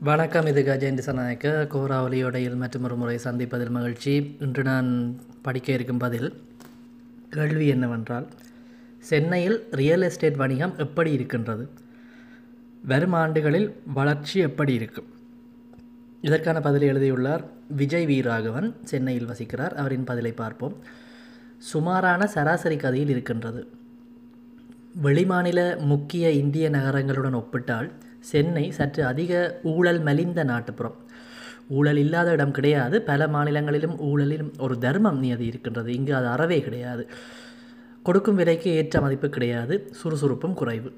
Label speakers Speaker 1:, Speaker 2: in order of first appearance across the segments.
Speaker 1: வணக்கம் இது கஜேந்திர சநாயக்க கோராவலியோடையில் ஒரு முறை சந்திப்பதில் மகிழ்ச்சி. இன்று நான் படிக்க இருக்கும் பதில் கேள்வி என்னவென்றால் சென்னையில் ரியல் எஸ்டேட் வணிகம் எப்படி இருக்கின்றது? வரும் ஆண்டுகளில் வளர்ச்சி எப்படி இருக்கும் இதற்கான பதிலை எழுதியுள்ளார் விஜய் வீராகவன். சென்னையில் வசிக்கிறார். அவரின் பதிலை பார்ப்போம். சுமாரான சராசரி கதையில் இருக்கின்றது. வெளிமாநில முக்கிய இந்திய நகரங்களுடன் ஒப்பிட்டால் சென்னை சற்று அதிக ஊழல் மலிந்த நாட்டுப்புறம். ஊழல் இல்லாத இடம் கிடையாது. பல மாநிலங்களிலும் ஊழலிலும் ஒரு தர்மம் நியதி இருக்கின்றது. இங்கு அது அறவே கிடையாது. கொடுக்கும் விலைக்கு ஏற்ற மதிப்பு கிடையாது. சுறுசுறுப்பும் குறைவு.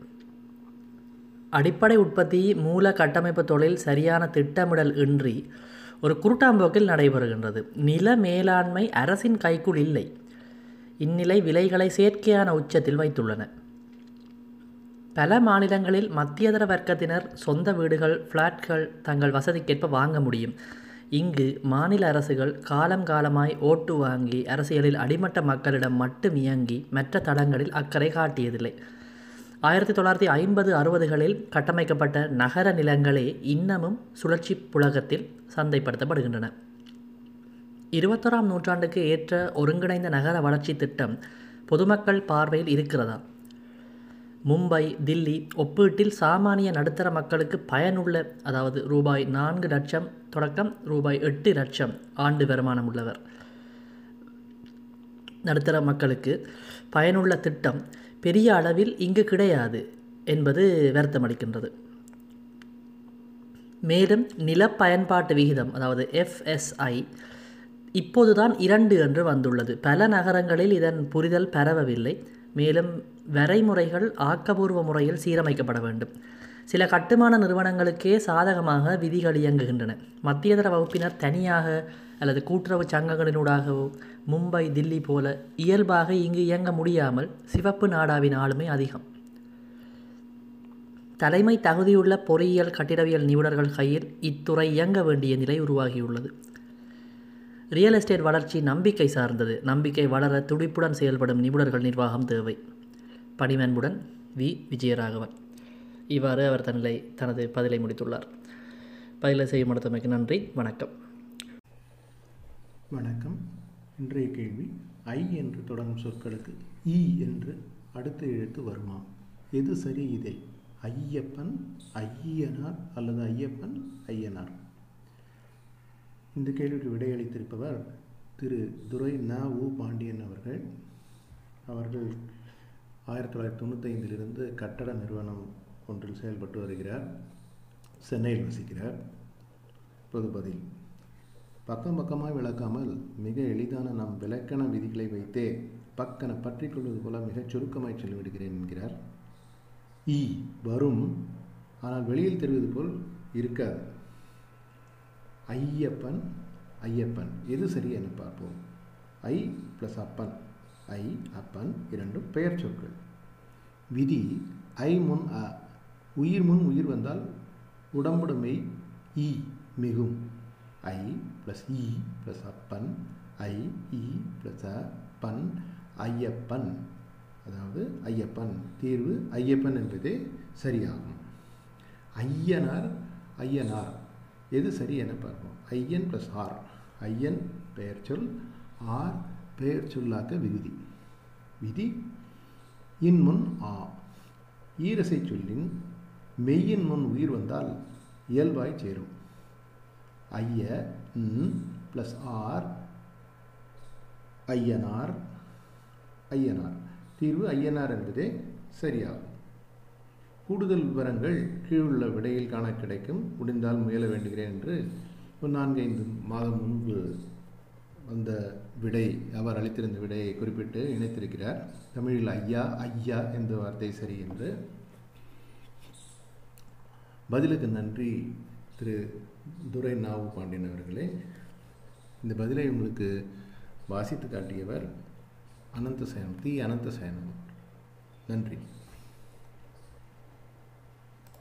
Speaker 1: அடிப்படை உற்பத்தி மூல கட்டமைப்பு தொழில் சரியான திட்டமிடல் இன்றி ஒரு குருட்டாம்போக்கில் நடைபெறுகின்றது. நில மேலாண்மை அரசின் கைக்குள் இல்லை. இந்நிலை விலைகளை செயற்கையான உச்சத்தில் வைத்துள்ளன. பல மாநிலங்களில் மத்தியதர வர்க்கத்தினர் சொந்த வீடுகள் ஃப்ளாட்கள் தங்கள் வசதிக்கேற்ப வாங்க முடியும். இங்கு மாநில அரசுகள் காலம் காலமாய் ஓட்டு வாங்கி அரசியலில் அடிமட்ட மக்களிடம் மட்டும் இயங்கி மற்ற தளங்களில் அக்கறை காட்டியதில்லை. ஆயிரத்தி தொள்ளாயிரத்தி ஐம்பது அறுபதுகளில் கட்டமைக்கப்பட்ட நகர நிலங்களே இன்னமும் சுழற்சி புலகத்தில் சந்தைப்படுத்தப்படுகின்றன. இருபத்தோராம் நூற்றாண்டுக்கு ஏற்ற ஒருங்கிணைந்த நகர வளர்ச்சி திட்டம் பொதுமக்கள் பார்வையில் இருக்கிறதா? மும்பை தில்லி ஒப்பீட்டில் சாமானிய நடுத்தர மக்களுக்கு பயனுள்ள அதாவது ரூபாய் நான்கு லட்சம் தொடக்கம் ரூபாய் எட்டு லட்சம் ஆண்டு வருமானம் உள்ளவர். நடுத்தர மக்களுக்கு பயனுள்ள திட்டம் பெரிய அளவில் இங்கு கிடையாது என்பது வருத்தமளிக்கின்றது. மேலும் நில பயன்பாட்டு விகிதம் அதாவது எஃப்எஸ்ஐ இப்போதுதான் இரண்டு என்று வந்துள்ளது. பல நகரங்களில் இதன் புரிதல் பரவவில்லை. மேலும் வரைமுறைகள் ஆக்கபூர்வ முறையில் சீரமைக்கப்பட வேண்டும். சில கட்டுமான நிறுவனங்களுக்கே சாதகமாக விதிகள் இயங்குகின்றன. மத்தியதர வகுப்பினர் தனியாக அல்லது கூட்டுறவு சங்கங்களினூடாகவோ மும்பை தில்லி போல இயல்பாக இங்கு இயங்க முடியாமல் சிவப்பு நாடாவின் ஆளுமை அதிகம். தலைமை தகுதியுள்ள பொறியியல் கட்டிடவியல் நிபுணர்கள் கையில் இத்துறை இயங்க வேண்டிய நிலை உருவாகியுள்ளது. ரியல் எஸ்டேட் வளர்ச்சி நம்பிக்கை சார்ந்தது. நம்பிக்கை வளர துடிப்புடன் செயல்படும் நிபுணர்கள் நிர்வாகம் தேவை. பணிவன்புடன் வி. விஜயராகவன். இவ்வாறு அவர் தன்னை தனது பதிலை முடித்துள்ளார். பதிலை செய்ய அடுத்தமைக்கு நன்றி. வணக்கம்.
Speaker 2: வணக்கம். இன்றைய கேள்வி ஐ என்று தொடங்கும் சொற்களுக்கு இ என்று அடுத்த எழுத்து வருமா? எது சரி இதில் ஐயப்பன் ஐயனார் அல்லது ஐயப்பன் ஐயனார்? இந்த கேள்விக்கு விடையளித்திருப்பவர் திரு துரை ந உ பாண்டியன் அவர்கள். அவர்கள் ஆயிரத்தி தொள்ளாயிரத்தி தொண்ணூத்தைந்திலிருந்து கட்டட நிறுவனம் ஒன்றில் செயல்பட்டு வருகிறார். சென்னையில் வசிக்கிறார். பொது பதில். பக்கம் பக்கமாக விளக்காமல் மிக எளிதான நம் விளக்கண விதிகளை வைத்தே பக்கன பற்றி கொள்வது போல மிகச் சுருக்கமாய் சொல்லிவிடுகிறேன் என்கிறார். இ. வரும் ஆனால் வெளியில் தெரிவது போல் இருக்காது. ஐயப்பன் ஐயப்பன். எது சரி என பார்ப்போம். ஐ ப்ளஸ் அப்பன். ஐ அப்பன் இரண்டும் பெயர் சொற்கள். விதி ஐ முன் அ. உயிர் முன் உயிர் வந்தால் உடம்புடைமை இ மிகும். ஐ ப்ளஸ் இ ப்ளஸ் அப்பன். ஐ இ ப்ளஸ் அ பன் ஐயப்பன். அதாவது ஐயப்பன். தீர்வு ஐயப்பன் என்பதே சரியாகும். ஐயனார் ஐயனார். எது சரி என பார்ப்போம். ஐயன் ப்ளஸ் ஆர் ஐஎன் பெயர் சொல் ஆர் பெயர் சொல்லாக்க விகுதி. விதி இன் முன் ஆ. ஈரசை சொல்லின் மெய்யின் முன் உயிர் வந்தால் இயல்பாய் சேரும். ஐய ப்ளஸ் ஆர் ஐயனார் ஐயனார். தீர்வு ஐயனார் என்பதே சரியாகும். கூடுதல் விவரங்கள் கீழுள்ள விடையில் காண கிடைக்கும். முடிந்தால் முயல வேண்டுகிறேன் என்று ஒரு நான்கு ஐந்து மாதம் முன்பு வந்த விடை அவர் அளித்திருந்த விடையை குறிப்பிட்டு இணைத்திருக்கிறார். தமிழில் ஐயா ஐயா என்ற வார்த்தை சரி என்று. பதிலுக்கு நன்றி திரு துரை நாவு பாண்டியன் அவர்களே. இந்த பதிலை உங்களுக்கு வாசித்து காட்டியவர் அனந்த சயனம் தி அனந்த சயனம் நன்றி.